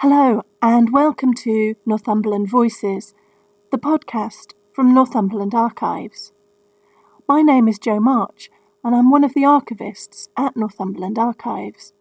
Hello, and welcome to Northumberland Voices, the podcast from Northumberland Archives. My name is Jo March, and I'm one of the archivists at Northumberland Archives.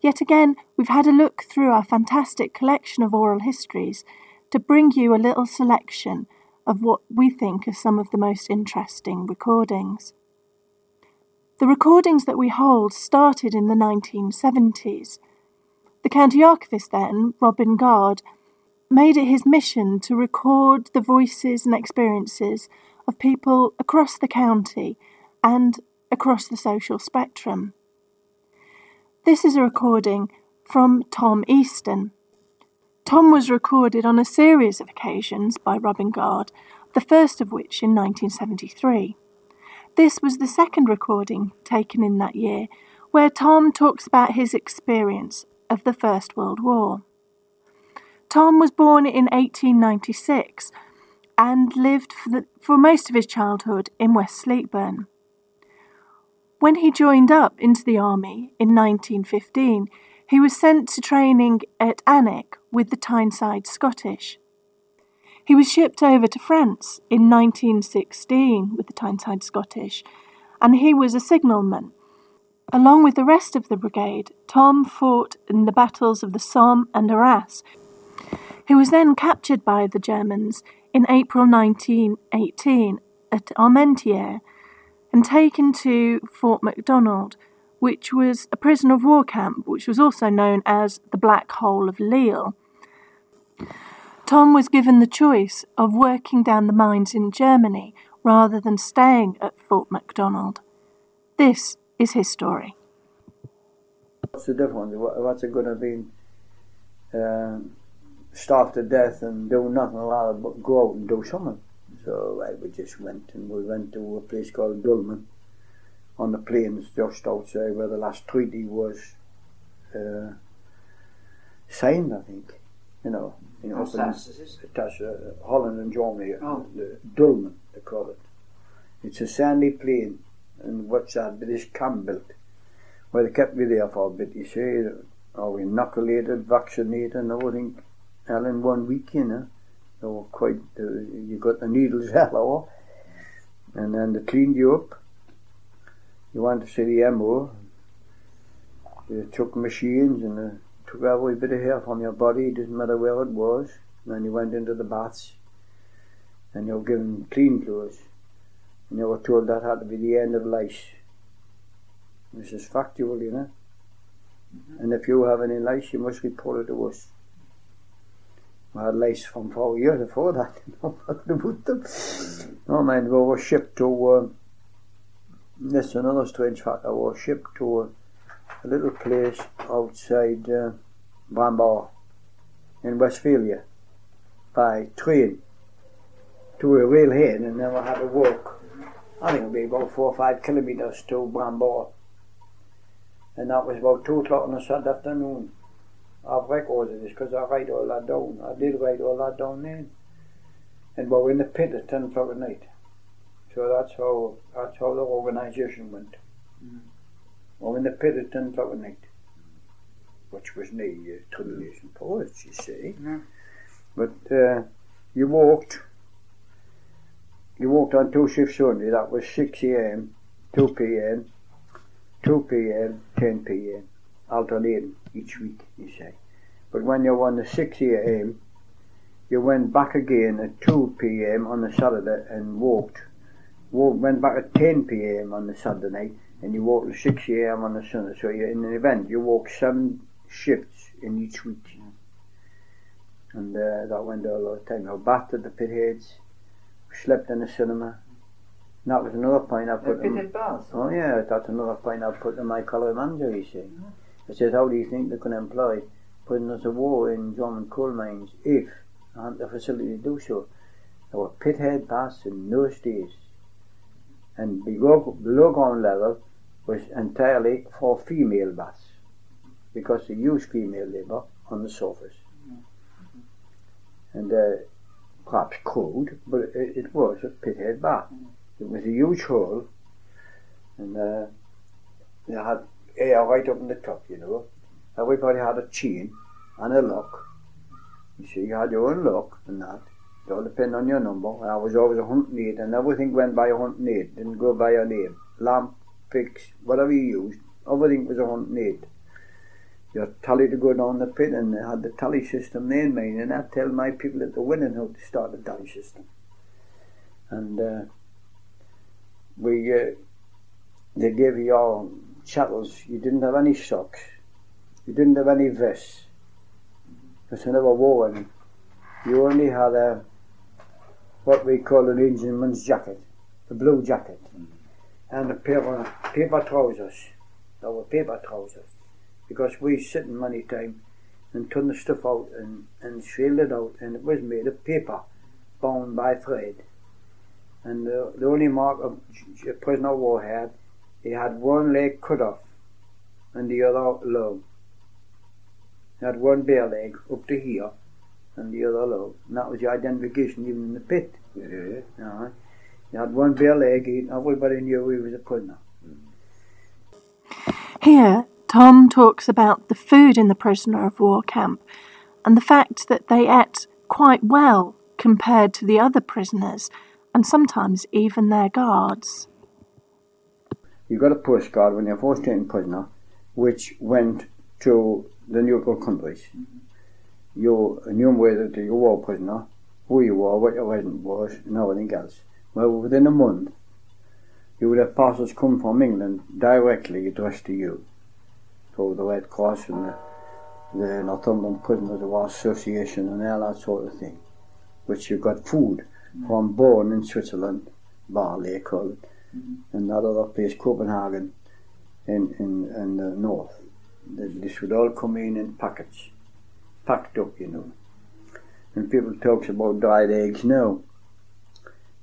Yet again, we've had a look through our fantastic collection of oral histories to bring you a little selection of what we think are some of the most interesting recordings. The recordings that we hold started in the 1970s the county archivist then, Robin Gard, made it his mission to record the voices and experiences of people across the county and across the social spectrum. This is a recording from Tom Easton. Tom was recorded on a series of occasions by Robin Gard, the first of which in 1973. This was the second recording taken in that year, where Tom talks about his experience of the First World War. Tom was born in 1896 and lived for, the, for most of his childhood in West Sleekburn. When he joined up into the army in 1915, he was sent to training at Alnwick with the Tyneside Scottish. He was shipped over to France in 1916 with the Tyneside Scottish, and he was a signalman Along with the rest of the brigade, Tom fought in the battles of the Somme and Arras. He was then captured by the Germans in April 1918 at Armentières and taken to Fort Macdonald, which was a prisoner of war camp, which was also known as the Black Hole of Lille. Tom was given the choice of working down the mines in Germany rather than staying at Fort Macdonald. This is his story. What's the difference? What's it going to be? Uh, starve to death and do nothing rather but go out and do something. So well, we just went and we went to a place called Dulmen on the plains just outside where the last treaty was uh, signed, I think. You know, you know, up in, uh, Holland and Germany, oh. the Dulmen, they call it. It's a sandy plain and what's that British camp built. Well, they kept me there for a bit, you see. I was inoculated, vaccinated, and everything. All in one week, you know. They were quite, uh, you got the needles all And then they cleaned you up. You went to see the MO. They took machines and they took every bit of hair from your body, it didn't matter where it was. And then you went into the baths and you were given clean clothes. And they were told that had to be the end of life. This is factual, you know. Mm-hmm. And if you have any lice, you must report it to us. I had lice from four years before that, about them. No, man, we were shipped to, uh, this is another strange fact, I was shipped to a, a little place outside uh, Brambauer in Westphalia by train to a railhead and then we had to walk I think it'll be about four or five kilometres to Brambauer. And that was about two o'clock on a Sunday afternoon. I've recorded this because I write all that down. I did write all that down then. And we were in the pit at 10 o'clock at night. So that's how that's how the organisation went. Mm. We were in the pit at 10 o'clock at night. Which was no uh, tribulation for us, you see. Mm. But uh, you walked you walked on two shifts only, that was 6 a.m., 2 p.m., 2 p.m., 10 p.m., alternating each week, you say. But when you were on the 6 a.m., you went back again at 2 p.m. on the Saturday and walked. walked went back at 10 p.m. on the Saturday night and you walked at 6 a.m. on the Sunday. So you, in an event, you walked seven shifts in each week. And uh, that went all the time. I bathed at the pit heads slept in the cinema. And that was another point I put in. Oh yeah, that's another point I put in my colour manager, you see. Mm-hmm. I said, how do you think they can employ prisoners of war in German coal mines if they had the facility to do so? There were pithead baths in those days. And below, below ground level was entirely for female baths because they used female labour on the surface. Mm-hmm. And uh, perhaps cold, but it, it was a pithead bath. It was a huge hole, and uh, they had air right up in the top, you know. Everybody had a chain and a lock. You see, you had your own lock and that. It all depended on your number. I was always a hunt need, and everything went by a hunt need. Didn't go by your name. Lamp, picks, whatever you used, everything was a hunt need. Your tally to go down the pit, and they had the tally system there in mine, and I tell my people at the winning how to start the tally system. And uh, we, uh, they gave you all chattels. You didn't have any socks. You didn't have any vests. Because I never wore any. You only had a what we call an engineman's jacket, a blue jacket, and a paper, paper trousers. They were paper trousers. Because we sit in many time and turn the stuff out and, and sailed it out, and it was made of paper, bound by thread. And the, the only mark of a prisoner of war had, he had one leg cut off and the other low. He had one bare leg up to here and the other low. And that was the identification even in the pit. Yeah. Uh, he had one bare leg, he, everybody knew he was a prisoner. Here, Tom talks about the food in the prisoner of war camp and the fact that they ate quite well compared to the other prisoners and sometimes even their guards. You got a postcard when you're first taken prisoner, which went to the neutral countries. You knew whether you were a prisoner, who you were, what your residence was, and everything else. Well, within a month, you would have parcels come from England directly addressed to you through the Red Cross and the, the Northumberland Prisoners of War Association and all that sort of thing, which you got food mm-hmm. from Born in Switzerland, Bar they call it, mm-hmm. and that other place, Copenhagen, in, in, in the north. This would all come in in packets, packed up, you know. And people talks about dried eggs now.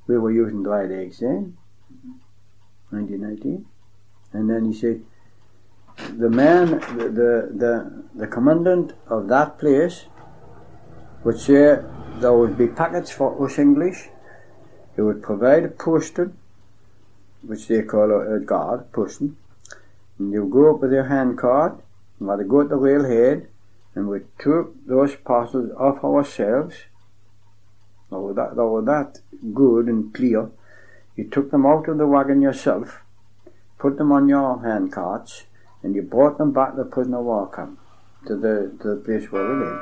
We were using dried eggs then, mm-hmm. 1919. And then he said, the man, the, the, the, the commandant of that place would say there would be packets for us English. He would provide a posted, which they call a, a guard, person. And you go up with your hand card, and we'd go to the railhead, and we took those parcels off ourselves. They were that, they were that good and clear. You took them out of the wagon yourself, put them on your hand carts, and you brought them back to the prisoner of war camp, to the, to the place where we live.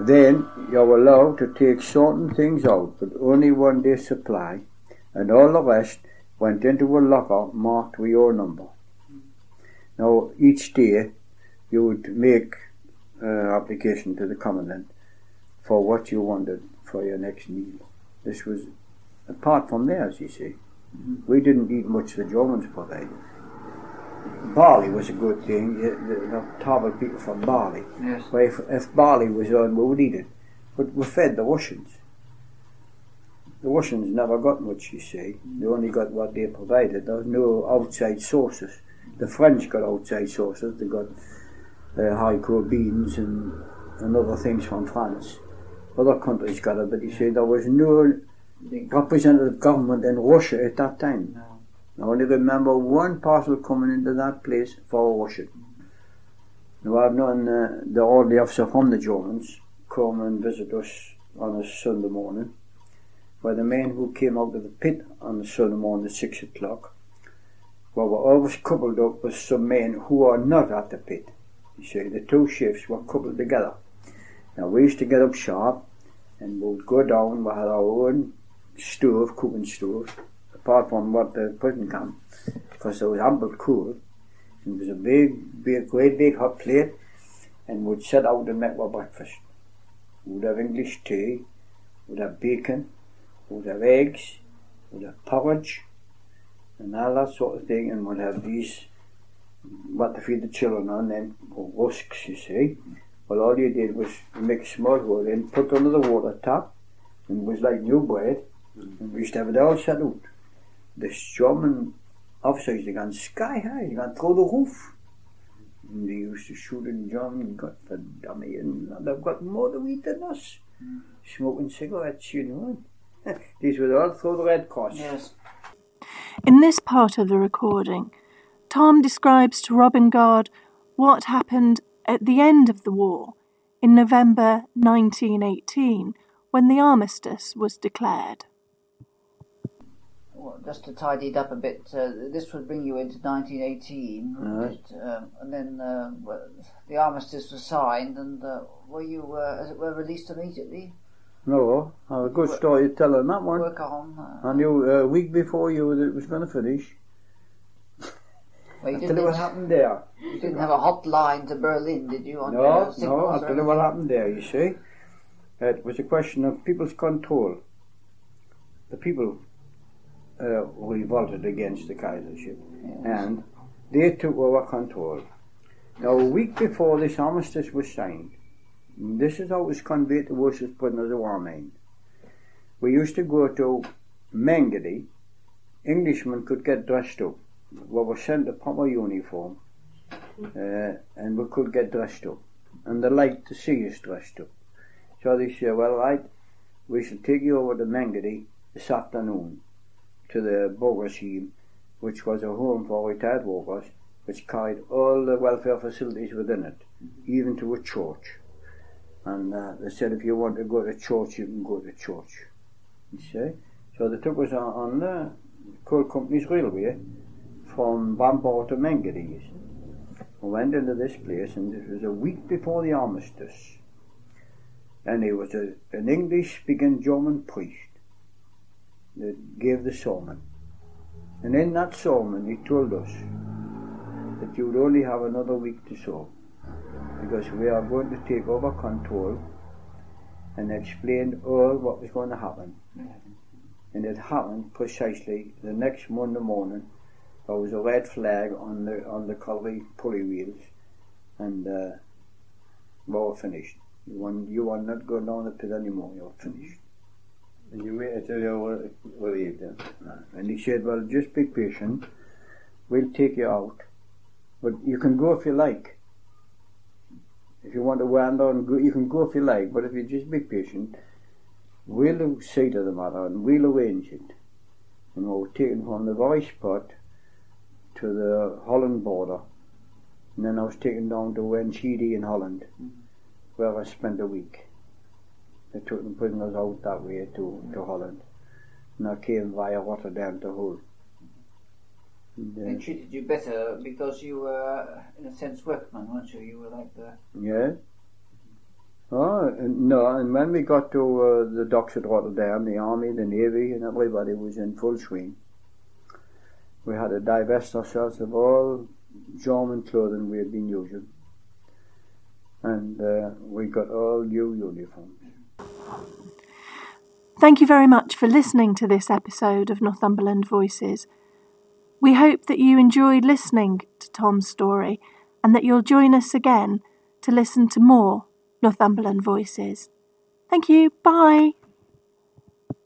Then you were allowed to take certain things out, but only one day's supply, and all the rest went into a locker marked with your number. Now, each day you would make uh, application to the commandant for what you wanted for your next meal. This was apart from theirs, you see. We didn't eat much the Germans provided. Barley was a good thing. The, the terrible people from barley. Yes. If, if barley was on, we would eat it. But we fed the Russians. The Russians never got much, you see. They only got what they provided. There was no outside sources. The French got outside sources. They got uh, haricot beans and, and other things from France. Other countries got it, but you see, there was no representative government in Russia at that time. No. I only remember one parcel coming into that place for Russian. Now I've known uh, the orderly officer from the Germans come and visit us on a Sunday morning. Where the men who came out of the pit on the Sunday morning at six o'clock well, were always coupled up with some men who are not at the pit. You see, the two shifts were coupled together. Now we used to get up sharp and we would go down, we had our own stove, cooking stove, apart from what the prison camp, because there was ample cool. It was a big, big, great big hot plate, and we'd sit out and make our breakfast. We'd have English tea, we'd have bacon, we'd have eggs, we'd have porridge, and all that sort of thing, and we'd have these, what to feed the children on, then rusks, you see. Well, all you did was make a small hole in, put under the water tap, and it was like new bread, and we used to have it all set out. The German officers, they gone sky high, they gone through the roof. And they used to shoot in German, God for dummy, and they've got more to eat than us. Smoking cigarettes, you know. These were all through the Red Cross. Yes. In this part of the recording, Tom describes to Robin Gard what happened at the end of the war in November 1918 when the armistice was declared. Well, just to tidy it up a bit, uh, this would bring you into 1918, Right. it? Um, and then uh, well, the armistice was signed, and uh, were you, uh, as it were, released immediately? No, a good story to tell on that one. Work on. Uh, I knew a week before you that it was going to finish. well, you, I'll tell you what happened there. you didn't have a hotline to Berlin, did you? On No, no, tell you what happened there, you see. It was a question of people's control. The people uh, revolted against the Kaisership Yes. and they took over control. Now, a week before this armistice was signed, this is how it was conveyed to us as prisoners of war men. We used to go to Mengede, Englishmen could get dressed up. We were sent a proper uniform uh, and we could get dressed up. And they liked to see us dressed up. So they said, well, right, we shall take you over to Mengede this afternoon to the Bogersheen, which was a home for retired workers, which carried all the welfare facilities within it, even to a church. And uh, they said, if you want to go to church, you can go to church. You see? So they took us on, on the coal company's railway from Bambor to Mengede. We went into this place, and it was a week before the armistice. And there was a, an English speaking German priest gave the sermon. And in that sermon, he told us that you would only have another week to serve because we are going to take over control and explained all what was going to happen. And it happened precisely the next Monday morning. There was a red flag on the on the colliery pulley wheels, and uh, we were finished. You want you are not going down the pit anymore. You're finished. And you wait until you were relieved then. And he said, "Well, just be patient. We'll take you out, but you can go if you like. If you want to wander and go, you can go if you like. But if you just be patient, we'll see to the matter and we'll arrange it." And we were taken from the very spot to the Holland border, and then I was taken down to Wenchidi in Holland, where I spent a week. They took the prisoners out that way to, to Holland, and I came via Rotterdam to Hull. And, They uh, treated you better because you were, in a sense, workmen, weren't you? You were like the. Yeah. Oh, no, and when we got to uh, the docks at Rotterdam, the army, the navy, and everybody was in full swing. We had to divest ourselves of all German clothing we had been using. And uh, we got all new uniforms. Thank you very much for listening to this episode of Northumberland Voices. We hope that you enjoyed listening to Tom's story and that you'll join us again to listen to more Northumberland Voices. Thank you. Bye.